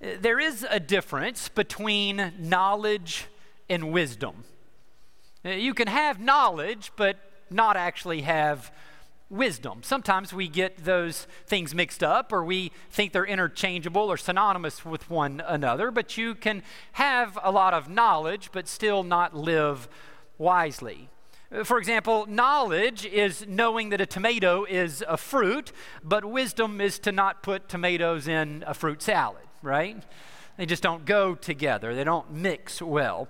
There is a difference between knowledge and wisdom. Uh, you can have knowledge, but not actually have wisdom. Sometimes we get those things mixed up or we think they're interchangeable or synonymous with one another, but you can have a lot of knowledge but still not live wisely. Uh, for example, knowledge is knowing that a tomato is a fruit, but wisdom is to not put tomatoes in a fruit salad, right? They just don't go together, they don't mix well.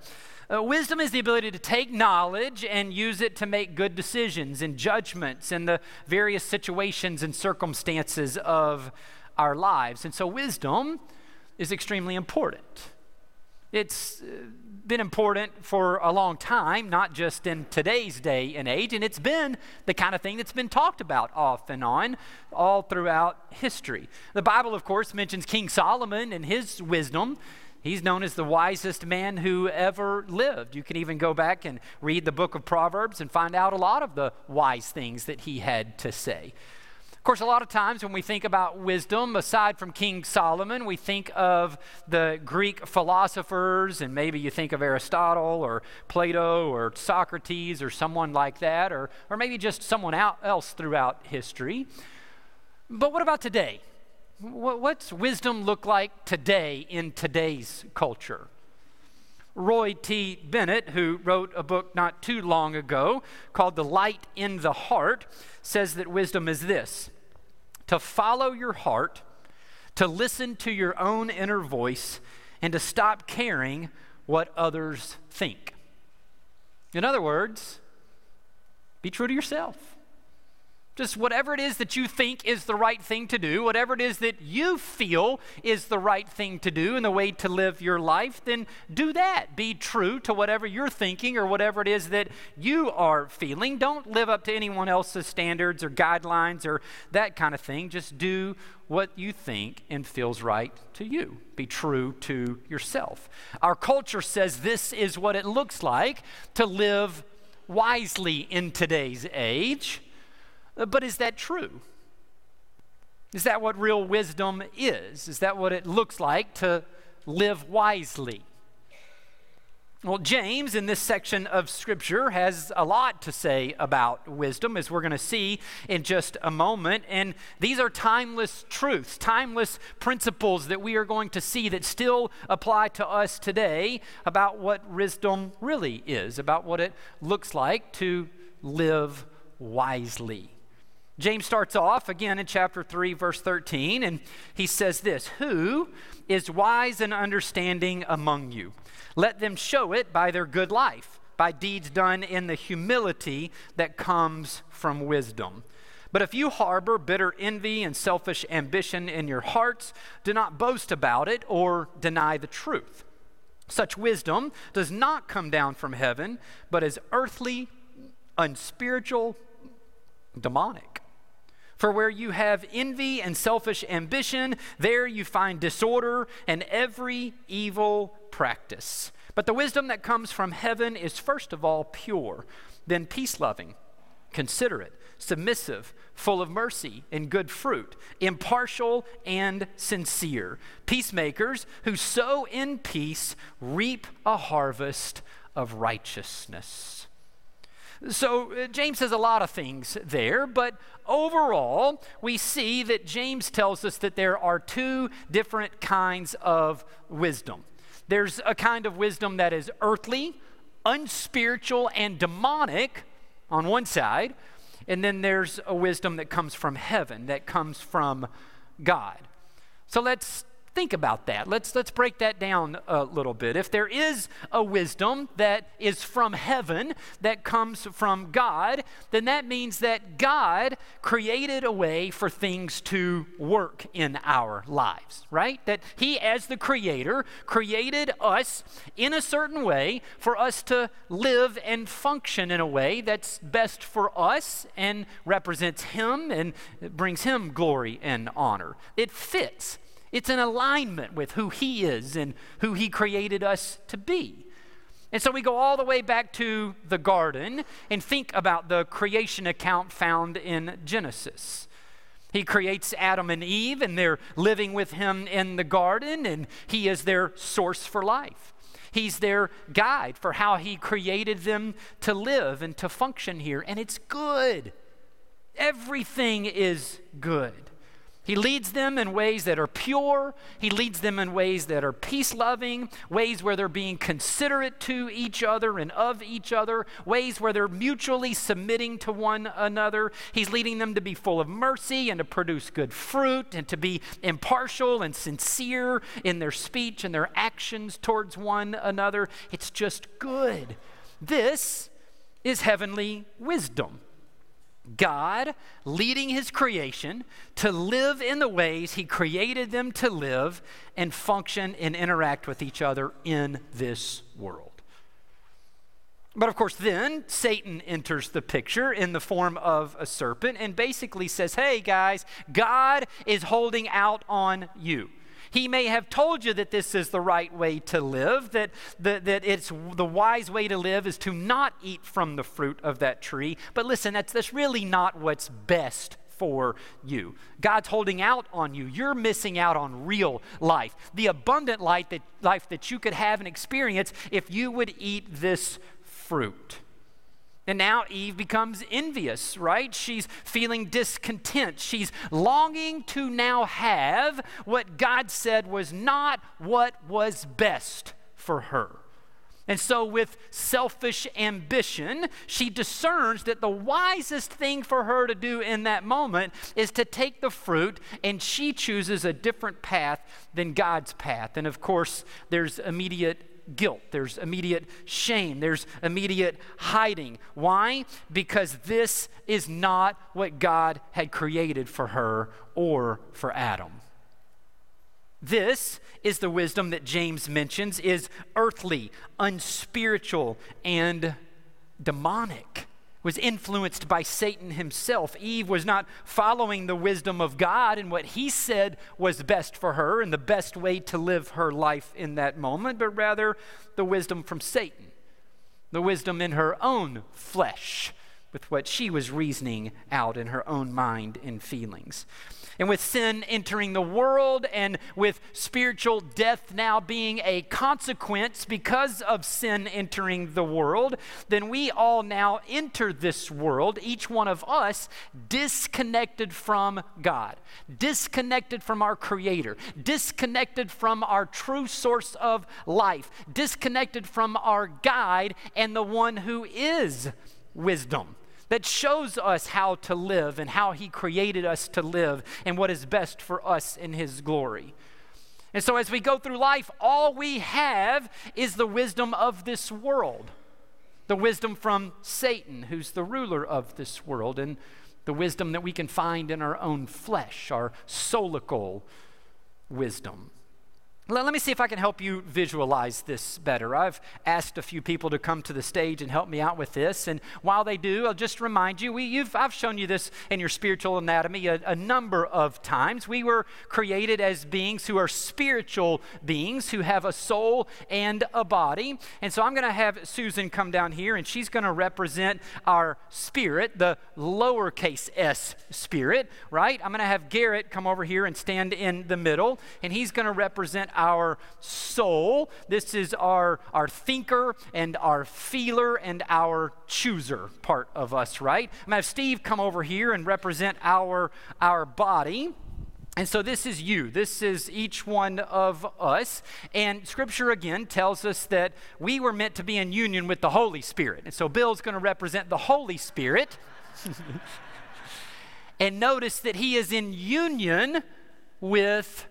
Uh, wisdom is the ability to take knowledge and use it to make good decisions and judgments in the various situations and circumstances of our lives. And so, wisdom is extremely important. It's uh, been important for a long time, not just in today's day and age, and it's been the kind of thing that's been talked about off and on all throughout history. The Bible, of course, mentions King Solomon and his wisdom. He's known as the wisest man who ever lived. You can even go back and read the book of Proverbs and find out a lot of the wise things that he had to say. Of course, a lot of times when we think about wisdom, aside from King Solomon, we think of the Greek philosophers, and maybe you think of Aristotle or Plato or Socrates or someone like that, or, or maybe just someone else throughout history. But what about today? What's wisdom look like today in today's culture? Roy T. Bennett, who wrote a book not too long ago called The Light in the Heart, says that wisdom is this to follow your heart, to listen to your own inner voice, and to stop caring what others think. In other words, be true to yourself. Just whatever it is that you think is the right thing to do, whatever it is that you feel is the right thing to do and the way to live your life, then do that. Be true to whatever you're thinking or whatever it is that you are feeling. Don't live up to anyone else's standards or guidelines or that kind of thing. Just do what you think and feels right to you. Be true to yourself. Our culture says this is what it looks like to live wisely in today's age. Uh, but is that true? Is that what real wisdom is? Is that what it looks like to live wisely? Well, James, in this section of Scripture, has a lot to say about wisdom, as we're going to see in just a moment. And these are timeless truths, timeless principles that we are going to see that still apply to us today about what wisdom really is, about what it looks like to live wisely. James starts off again in chapter 3, verse 13, and he says this Who is wise and understanding among you? Let them show it by their good life, by deeds done in the humility that comes from wisdom. But if you harbor bitter envy and selfish ambition in your hearts, do not boast about it or deny the truth. Such wisdom does not come down from heaven, but is earthly, unspiritual, demonic. For where you have envy and selfish ambition, there you find disorder and every evil practice. But the wisdom that comes from heaven is first of all pure, then peace loving, considerate, submissive, full of mercy and good fruit, impartial and sincere. Peacemakers who sow in peace reap a harvest of righteousness. So, uh, James says a lot of things there, but overall, we see that James tells us that there are two different kinds of wisdom. There's a kind of wisdom that is earthly, unspiritual, and demonic on one side, and then there's a wisdom that comes from heaven, that comes from God. So let's Think about that. Let's, let's break that down a little bit. If there is a wisdom that is from heaven, that comes from God, then that means that God created a way for things to work in our lives, right? That He, as the Creator, created us in a certain way for us to live and function in a way that's best for us and represents Him and brings Him glory and honor. It fits. It's an alignment with who He is and who He created us to be. And so we go all the way back to the garden and think about the creation account found in Genesis. He creates Adam and Eve, and they're living with him in the garden, and he is their source for life. He's their guide for how he created them to live and to function here, and it's good. Everything is good. He leads them in ways that are pure. He leads them in ways that are peace loving, ways where they're being considerate to each other and of each other, ways where they're mutually submitting to one another. He's leading them to be full of mercy and to produce good fruit and to be impartial and sincere in their speech and their actions towards one another. It's just good. This is heavenly wisdom. God leading his creation to live in the ways he created them to live and function and interact with each other in this world. But of course, then Satan enters the picture in the form of a serpent and basically says, Hey guys, God is holding out on you. He may have told you that this is the right way to live, that, that, that it's the wise way to live is to not eat from the fruit of that tree. But listen, that's, that's really not what's best for you. God's holding out on you. You're missing out on real life, the abundant life that, life that you could have and experience if you would eat this fruit. And now Eve becomes envious, right? She's feeling discontent. She's longing to now have what God said was not what was best for her. And so, with selfish ambition, she discerns that the wisest thing for her to do in that moment is to take the fruit, and she chooses a different path than God's path. And of course, there's immediate guilt, there's immediate shame, there's immediate hiding. Why? Because this is not what God had created for her or for Adam. This is the wisdom that James mentions is earthly, unspiritual, and demonic was influenced by Satan himself. Eve was not following the wisdom of God and what he said was best for her and the best way to live her life in that moment, but rather the wisdom from Satan, the wisdom in her own flesh, with what she was reasoning out in her own mind and feelings. And with sin entering the world and with spiritual death now being a consequence because of sin entering the world, then we all now enter this world, each one of us, disconnected from God, disconnected from our Creator, disconnected from our true source of life, disconnected from our guide and the one who is wisdom that shows us how to live and how He created us to live and what is best for us in His glory. And so, as we go through life, all we have is the wisdom of this world the wisdom from Satan, who's the ruler of this world, and the wisdom that we can find in our own flesh, our soulical wisdom. Let me see if I can help you visualize this better. I've asked a few people to come to the stage and help me out with this. And while they do, I'll just remind you we, I've shown you this in your spiritual anatomy a, a, number of times. We were created as beings who are spiritual beings who have a soul and a body. And so I'm going to have Susan come down here and she's going to represent our spirit, the lowercase s spirit, right? I'm going to have Garrett come over here and stand in the middle, and he's going to represent our soul. This is our, our thinker and our feeler and our chooser part of us, right? I'm going to have Steve come over here and represent our, our body. And so this is you. This is each one of us. And scripture again tells us that we were meant to be in union with the Holy Spirit. And so Bill's going to represent the Holy Spirit. and notice that he is in union with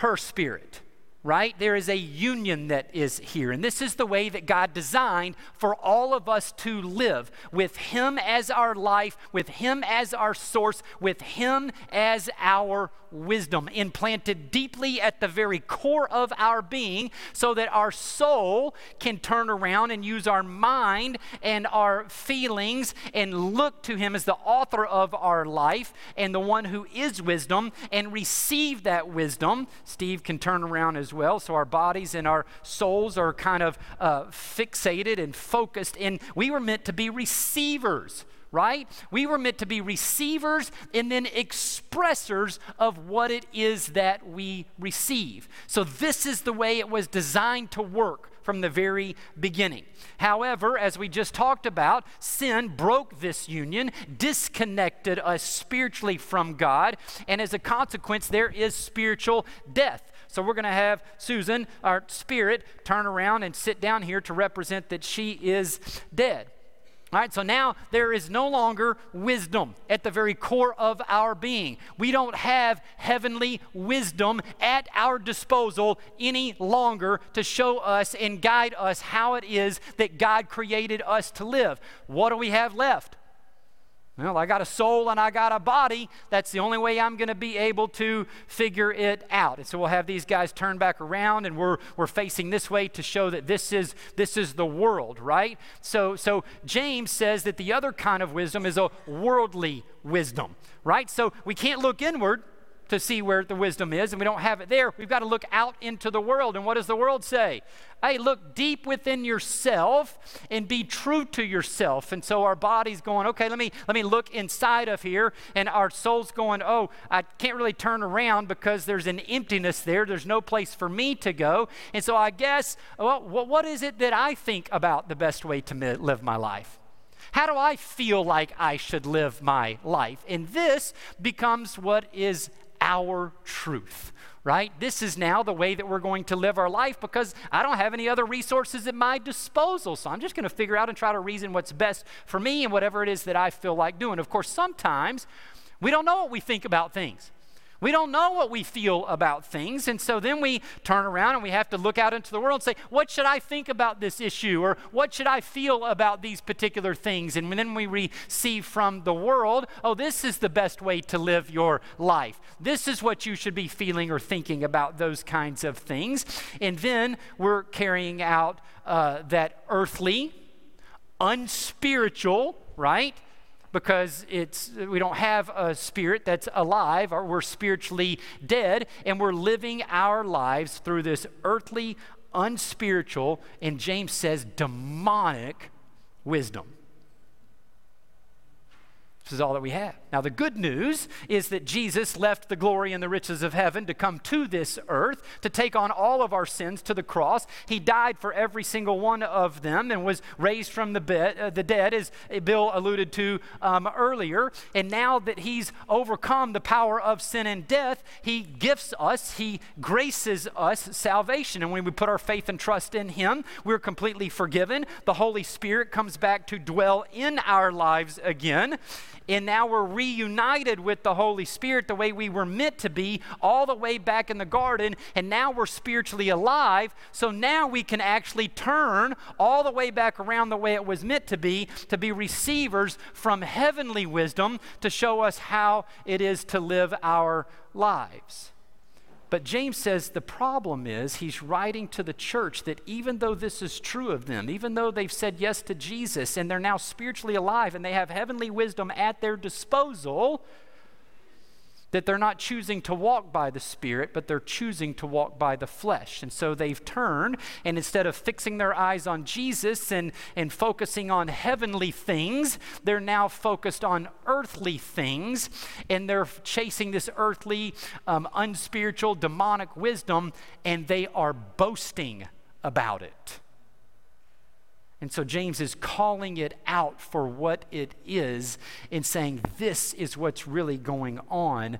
her spirit right? There is a union that is here. And this is the way that God designed for all of us to live with Him as our life, with Him as our source, with Him as our wisdom, implanted deeply at the very core of our being, so that our soul can turn around and use our mind and our feelings and look to Him as the author of our life and the one who is wisdom and receive that wisdom. Steve can turn around as well, so our bodies and our souls are kind of uh, fixated and focused, and we were meant to be receivers right? We were meant to be receivers and then expressors of what it is that we receive. So, this is the way it was designed to work from the very beginning. However, as we just talked about, sin broke this union, disconnected us spiritually from God, and as a consequence, there is spiritual death. So we're going to have Susan, our spirit, turn around and sit down here to represent that she is dead. All right, so now there is no longer wisdom at the very core of our being. We don't have heavenly wisdom at our disposal any longer to show us and guide us how it is that God created us to live. What do we have left? Well, I got a soul and I got a body. That's the only way I'm going to be able to figure it out. And so we'll have these guys turn back around and we're, we're facing this way to show that this is, this is the world, right? So, so James says that the other kind of wisdom is a worldly wisdom, right? So we can't look inward to see where the wisdom is, and we don't have it there. We've got to look out into the world. And what does the world say? Hey, look deep within yourself and be true to yourself. And so our body's going, okay, let me let me look inside of here, and our soul's going, oh, I can't really turn around because there's an emptiness there. There's no place for me to go. And so I guess, well, what is it that I think about the best way to live my life? How do I feel like I should live my life? And this becomes what is our truth, right? This is now the way that we're going to live our life because I don't have any other resources at my disposal. So I'm just going to figure out and try to reason what's best for me and whatever it is that I feel like doing. Of course, sometimes we don't know what we think about things. We don't know what we feel about things. And so then we turn around and we have to look out into the world and say, what should I think about this issue? Or what should I feel about these particular things? And then we receive from the world, oh, this is the best way to live your life. This is what you should be feeling or thinking about those kinds of things. And then we're carrying out uh, that earthly, unspiritual, right? Because it's we don't have a spirit that's alive or we're spiritually dead and we're living our lives through this earthly unspiritual and James says demonic wisdom this is all that we have. Now, the good news is that Jesus left the glory and the riches of heaven to come to this earth to take on all of our sins to the cross. He died for every single one of them and was raised from the, bed, uh, the dead, as Bill alluded to um, earlier. And now that He's overcome the power of sin and death, He gifts us, He graces us salvation. And when we put our faith and trust in Him, we're completely forgiven. The Holy Spirit comes back to dwell in our lives again and now we're reunited with the Holy Spirit the way we were meant to be all the way back in the garden, and now we're spiritually alive. So now we can actually turn all the way back around the way it was meant to be, to be receivers from heavenly wisdom to show us how it is to live our lives. But James says the problem is he's writing to the church that even though this is true of them, even though they've said yes to Jesus and they're now spiritually alive and they have heavenly wisdom at their disposal, that they're not choosing to walk by the Spirit, but they're choosing to walk by the flesh. And so they've turned, and instead of fixing their eyes on Jesus and, and focusing on heavenly things, they're now focused on earthly things, and they're chasing this earthly, um, unspiritual, demonic wisdom, and they are boasting about it. And so James is calling it out for what it is and saying, This is what's really going on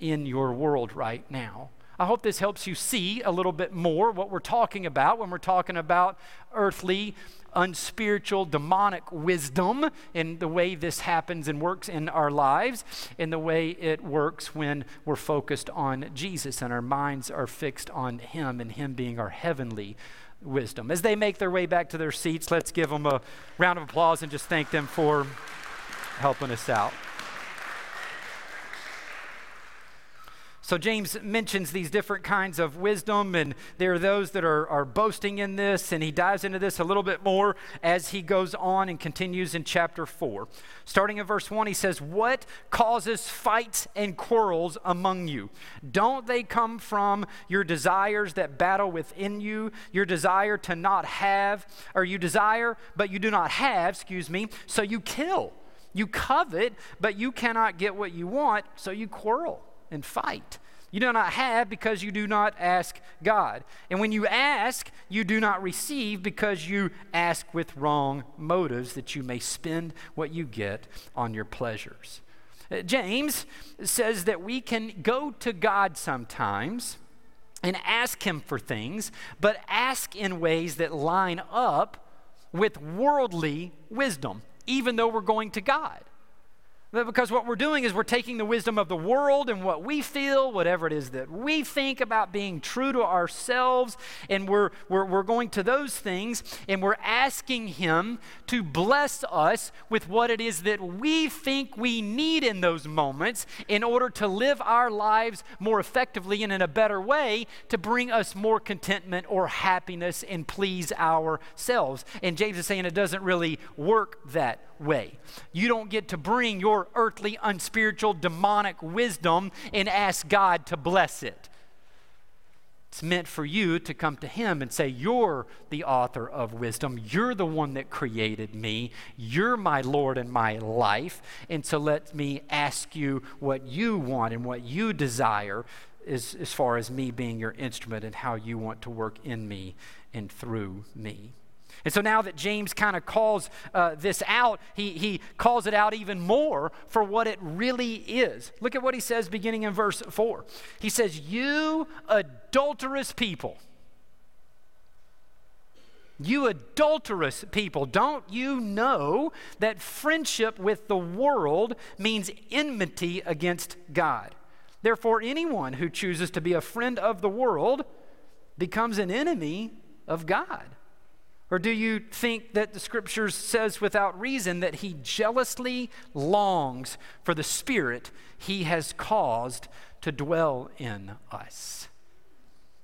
in your world right now. I hope this helps you see a little bit more what we're talking about when we're talking about earthly, unspiritual, demonic wisdom and the way this happens and works in our lives, and the way it works when we're focused on Jesus and our minds are fixed on Him and Him being our heavenly wisdom. As they make their way back to their seats, let's give them a round of applause and just thank them for helping us out. So, James mentions these different kinds of wisdom, and there are those that are, are boasting in this, and he dives into this a little bit more as he goes on and continues in chapter 4. Starting in verse 1, he says, What causes fights and quarrels among you? Don't they come from your desires that battle within you, your desire to not have, or you desire, but you do not have, excuse me, so you kill? You covet, but you cannot get what you want, so you quarrel and fight. You do not have because you do not ask God. And when you ask, you do not receive because you ask with wrong motives that you may spend what you get on your pleasures. Uh, James says that we can go to God sometimes and ask Him for things, but ask in ways that line up with worldly wisdom, even though we're going to God. Because what we're doing is we're taking the wisdom of the world and what we feel, whatever it is that we think about being true to ourselves, and we're, we're, we're going to those things and we're asking Him to bless us with what it is that we think we need in those moments in order to live our lives more effectively and in a better way to bring us more contentment or happiness and please ourselves. And James is saying it doesn't really work that way. You don't get to bring your earthly, unspiritual, demonic wisdom and ask God to bless it. It's meant for you to come to Him and say, You're the author of wisdom. You're the one that created me. You're my Lord and my life. And so let me ask you what you want and what you desire as, as far as me being your instrument and how you want to work in me and through me. And so now that James kind of calls uh, this out, he, he calls it out even more for what it really is. Look at what he says beginning in verse 4. He says, You adulterous people. You adulterous people, don't you know that friendship with the world means enmity against God? Therefore, anyone who chooses to be a friend of the world becomes an enemy of God. Or do you think that the scriptures says without reason that he jealously longs for the spirit he has caused to dwell in us?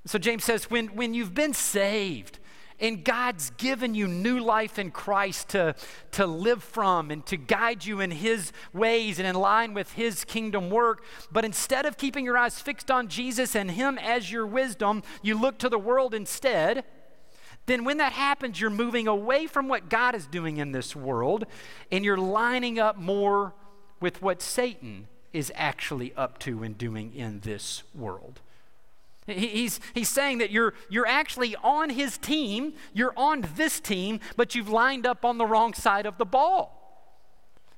So James says when, when you've been saved and God's given you new life in Christ to, to live from and to guide you in his ways and in line with his kingdom work, but instead of keeping your eyes fixed on Jesus and him as your wisdom, you look to the world instead then when that happens, you're moving away from what God is doing in this world and you're lining up more with what Satan is actually up to and doing in this world. He's, he's saying that you're, you're actually on his team, you're on this team, but you've lined up on the wrong side of the ball.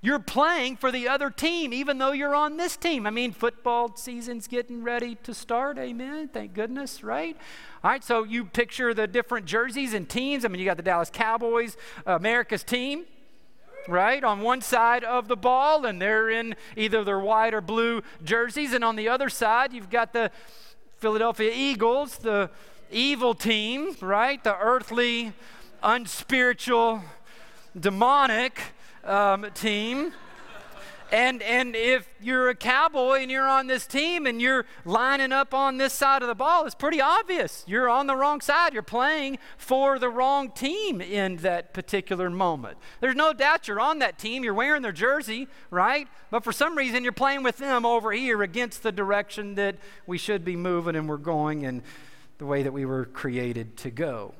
You're playing for the other team, even though you're on this team. I mean, football season's getting ready to start. Amen. Thank goodness, right? All right, so you picture the different jerseys and teams. I mean, you got the Dallas Cowboys, America's team, right, on one side of the ball, and they're in either their white or blue jerseys. And on the other side, you've got the Philadelphia Eagles, the evil team, right? The earthly, unspiritual, demonic um, team. And, and if you're a cowboy and you're on this team and you're lining up on this side of the ball, it's pretty obvious. You're on the wrong side. You're playing for the wrong team in that particular moment. There's no doubt you're on that team. You're wearing their jersey, right? But for some reason, you're playing with them over here against the direction that we should be moving and we're going and the way that we were created to go.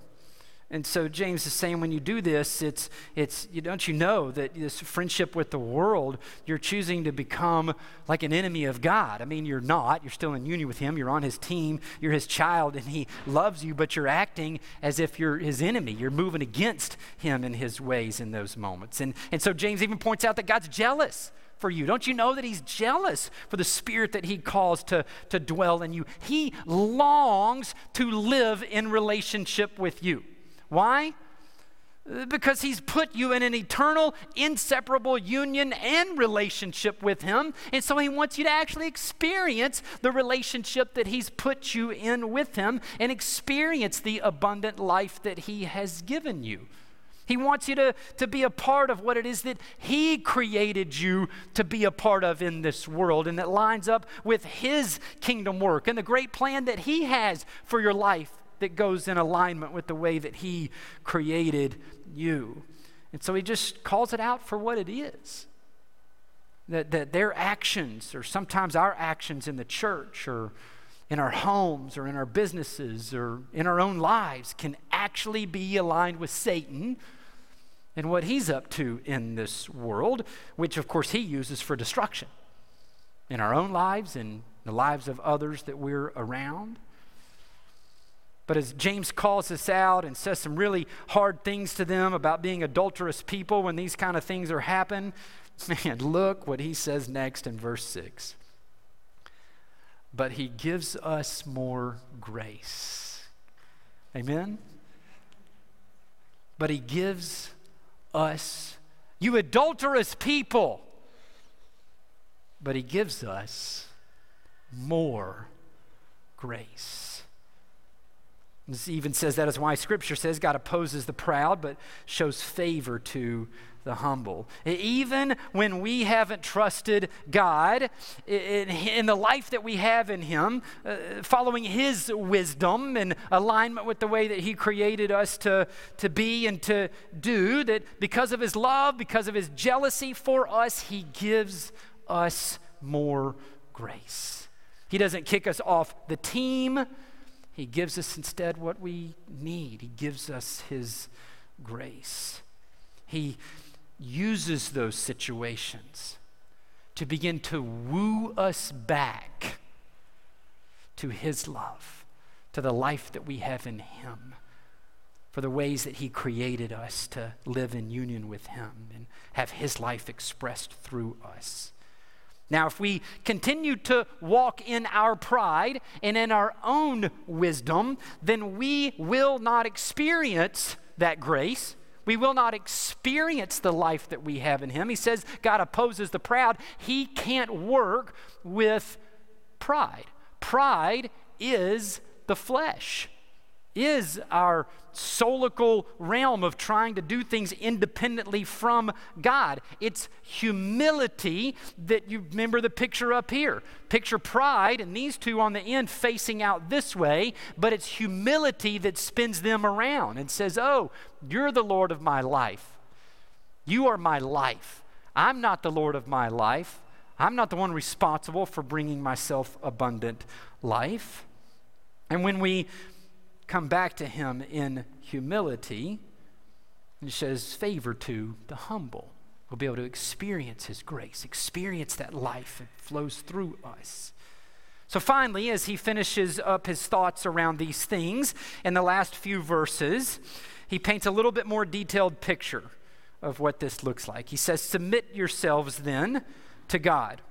And so James is saying when you do this, it's, it's you, don't you know that this friendship with the world, you're choosing to become like an enemy of God. I mean, you're not. You're still in union with Him. You're on His team. You're His child, and He loves you, but you're acting as if you're His enemy. You're moving against Him and His ways in those moments. And, and so James even points out that God's jealous for you. Don't you know that He's jealous for the Spirit that He calls to, to dwell in you? He longs to live in relationship with you. Why? Because he's put you in an eternal, inseparable union and relationship with him. And so he wants you to actually experience the relationship that he's put you in with him and experience the abundant life that he has given you. He wants you to, to be a part of what it is that He created you to be a part of in this world, and that lines up with His kingdom work and the great plan that He has for your life that goes in alignment with the way that He created you. And so He just calls it out for what it is. That, that their actions, or sometimes our actions in the church, or in our homes, or in our businesses, or in our own lives, can actually be aligned with Satan and what he's up to in this world, which of course he uses for destruction in our own lives and the lives of others that we're around. But as James calls us out and says some really hard things to them about being adulterous people when these kind of things are happening, man, look what he says next in verse 6. But he gives us more grace. Amen? But he gives us, you adulterous people, but he gives us more grace. This even says that is why Scripture says God opposes the proud but shows favor to the humble. Even when we haven't trusted God in, the life that we have in Him, uh, following His wisdom and alignment with the way that He created us to, to be and to do, that because of His love, because of His jealousy for us, He gives us more grace. He doesn't kick us off the team. He gives us instead what we need. He gives us His grace. He uses those situations to begin to woo us back to His love, to the life that we have in Him, for the ways that He created us to live in union with Him and have His life expressed through us. Now, if we continue to walk in our pride and in our own wisdom, then we will not experience that grace. We will not experience the life that we have in Him. He says God opposes the proud. He can't work with pride. Pride is the flesh is our soulical realm of trying to do things independently from God. It's humility that you remember the picture up here. Picture pride, and these two on the end facing out this way, but it's humility that spins them around and says, Oh, you're the Lord of my life. You are my life. I'm not the Lord of my life. I'm not the one responsible for bringing myself abundant life. And when we come back to him in humility and shows favor to the humble. We'll be able to experience his grace, experience that life that flows through us. So, finally, as he finishes up his thoughts around these things in the last few verses, he paints a little bit more detailed picture of what this looks like. He says, Submit yourselves then to God,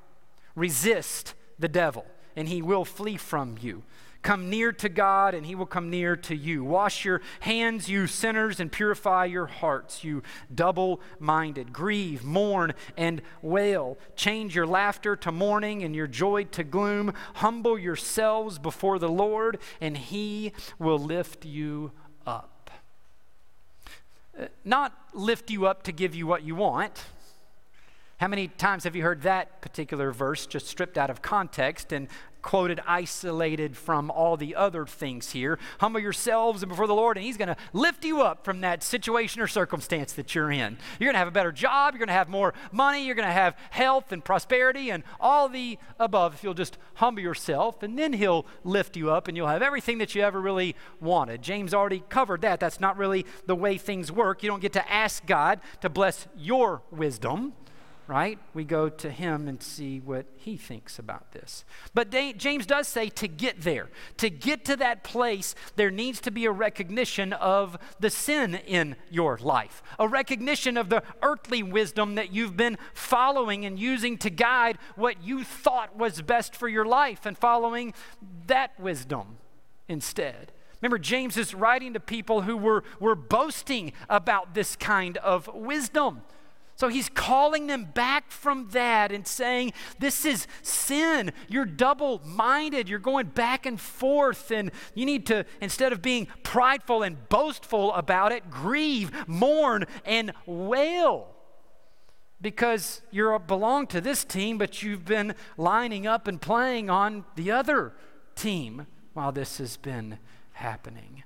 resist the devil, and he will flee from you. Come near to God, and he will come near to you. Wash your hands, you sinners, and purify your hearts, you double minded. Grieve, mourn, and wail. Change your laughter to mourning and your joy to gloom. Humble yourselves before the Lord, and he will lift you up. Uh, not lift you up to give you what you want. How many times have you heard that particular verse just stripped out of context and quoted isolated from all the other things here. Humble yourselves and before the Lord, and He's going to lift you up from that situation or circumstance that you're in. You're going to have a better job, you're going to have more money, you're going to have health and prosperity and all the above if you'll just humble yourself, and then He'll lift you up and you'll have everything that you ever really wanted. James already covered that. That's not really the way things work. You don't get to ask God to bless your wisdom right? We go to him and see what he thinks about this. But James does say to get there, to get to that place, there needs to be a recognition of the sin in your life, a recognition of the earthly wisdom that you've been following and using to guide what you thought was best for your life and following that wisdom instead. Remember, James is writing to people who were, were boasting about this kind of wisdom. So he's calling them back from that and saying, This is sin. You're double minded. You're going back and forth. And you need to, instead of being prideful and boastful about it, grieve, mourn, and wail. Because you belong to this team, but you've been lining up and playing on the other team while this has been happening.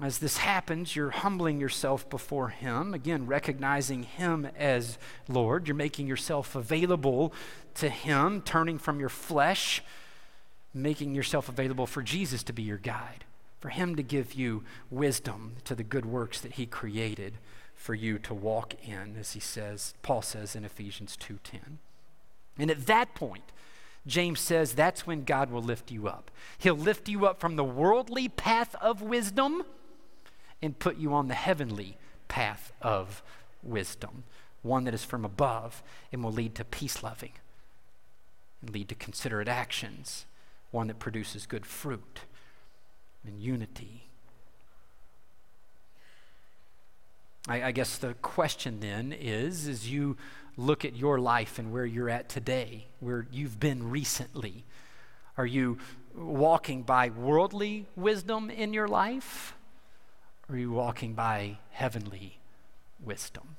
As this happens, you're humbling yourself before Him, again, recognizing Him as Lord. You're making yourself available to Him, turning from your flesh, making yourself available for Jesus to be your guide, for Him to give you wisdom to the good works that He created for you to walk in, as he says, Paul says in Ephesians 2:10. And at that point, James says that's when God will lift you up. He'll lift you up from the worldly path of wisdom and put you on the heavenly path of wisdom, one that is from above and will lead to peace loving and lead to considerate actions, one that produces good fruit and unity. I, I guess the question then is as you look at your life and where you're at today, where you've been recently, are you walking by worldly wisdom in your life? Are you walking by heavenly wisdom?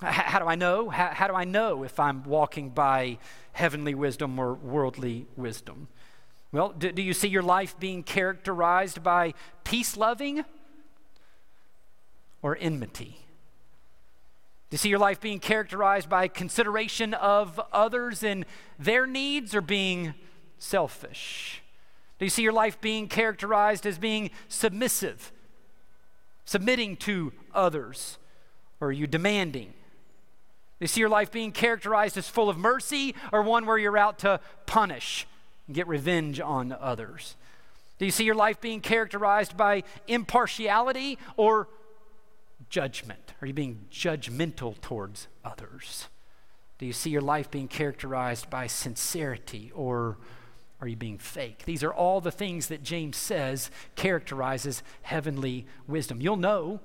How do I know? How, how, do I know if I'm walking by heavenly wisdom or worldly wisdom? Well, do, do you see your life being characterized by peace loving or enmity? Do you see your life being characterized by consideration of others and their needs or being selfish? Do you see your life being characterized as being submissive, submitting to others, or are you demanding? Do you see your life being characterized as full of mercy or one where you're out to punish and get revenge on others? Do you see your life being characterized by impartiality or judgment? Are you being judgmental towards others? Do you see your life being characterized by sincerity or are you being fake? These are all the things that James says characterizes heavenly wisdom. You'll know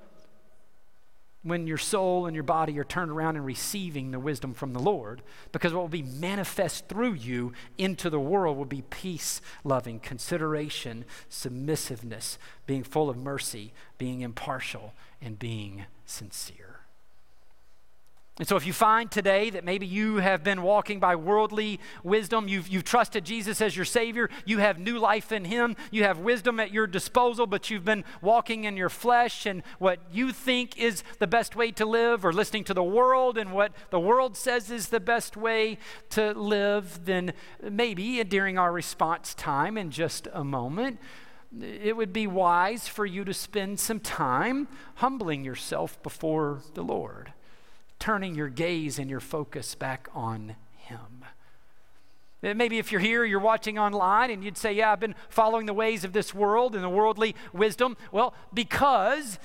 when your soul and your body are turned around and receiving the wisdom from the Lord, because what will be manifest through you into the world will be peace loving, consideration, submissiveness, being full of mercy, being impartial, and being sincere. And so, if you find today that maybe you have been walking by worldly wisdom, you've, you've trusted Jesus as your Savior, you have new life in Him, you have wisdom at your disposal, but you've been walking in your flesh and what you think is the best way to live, or listening to the world and what the world says is the best way to live, then maybe during our response time in just a moment, it would be wise for you to spend some time humbling yourself before the Lord turning your gaze and your focus back on Him. Maybe if you're here, you're watching online, and you'd say, Yeah, I've been following the ways of this world and the worldly wisdom. Well, because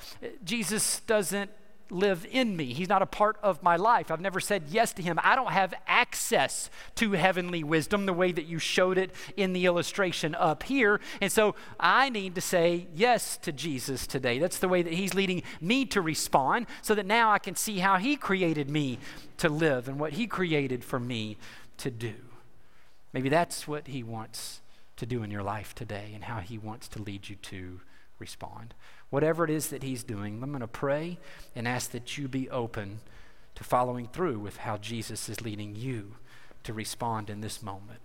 Jesus doesn't live in me. He's not a part of my life. I've never said yes to him. I don't have access to heavenly wisdom the way that you showed it in the illustration up here. And so I need to say yes to Jesus today. That's the way that he's leading me to respond so that now I can see how he created me to live and what he created for me to do. Maybe that's what he wants to do in your life today and how he wants to lead you to respond whatever it is that He's doing, I'm going to pray and ask that you be open to following through with how Jesus is leading you to respond in this moment.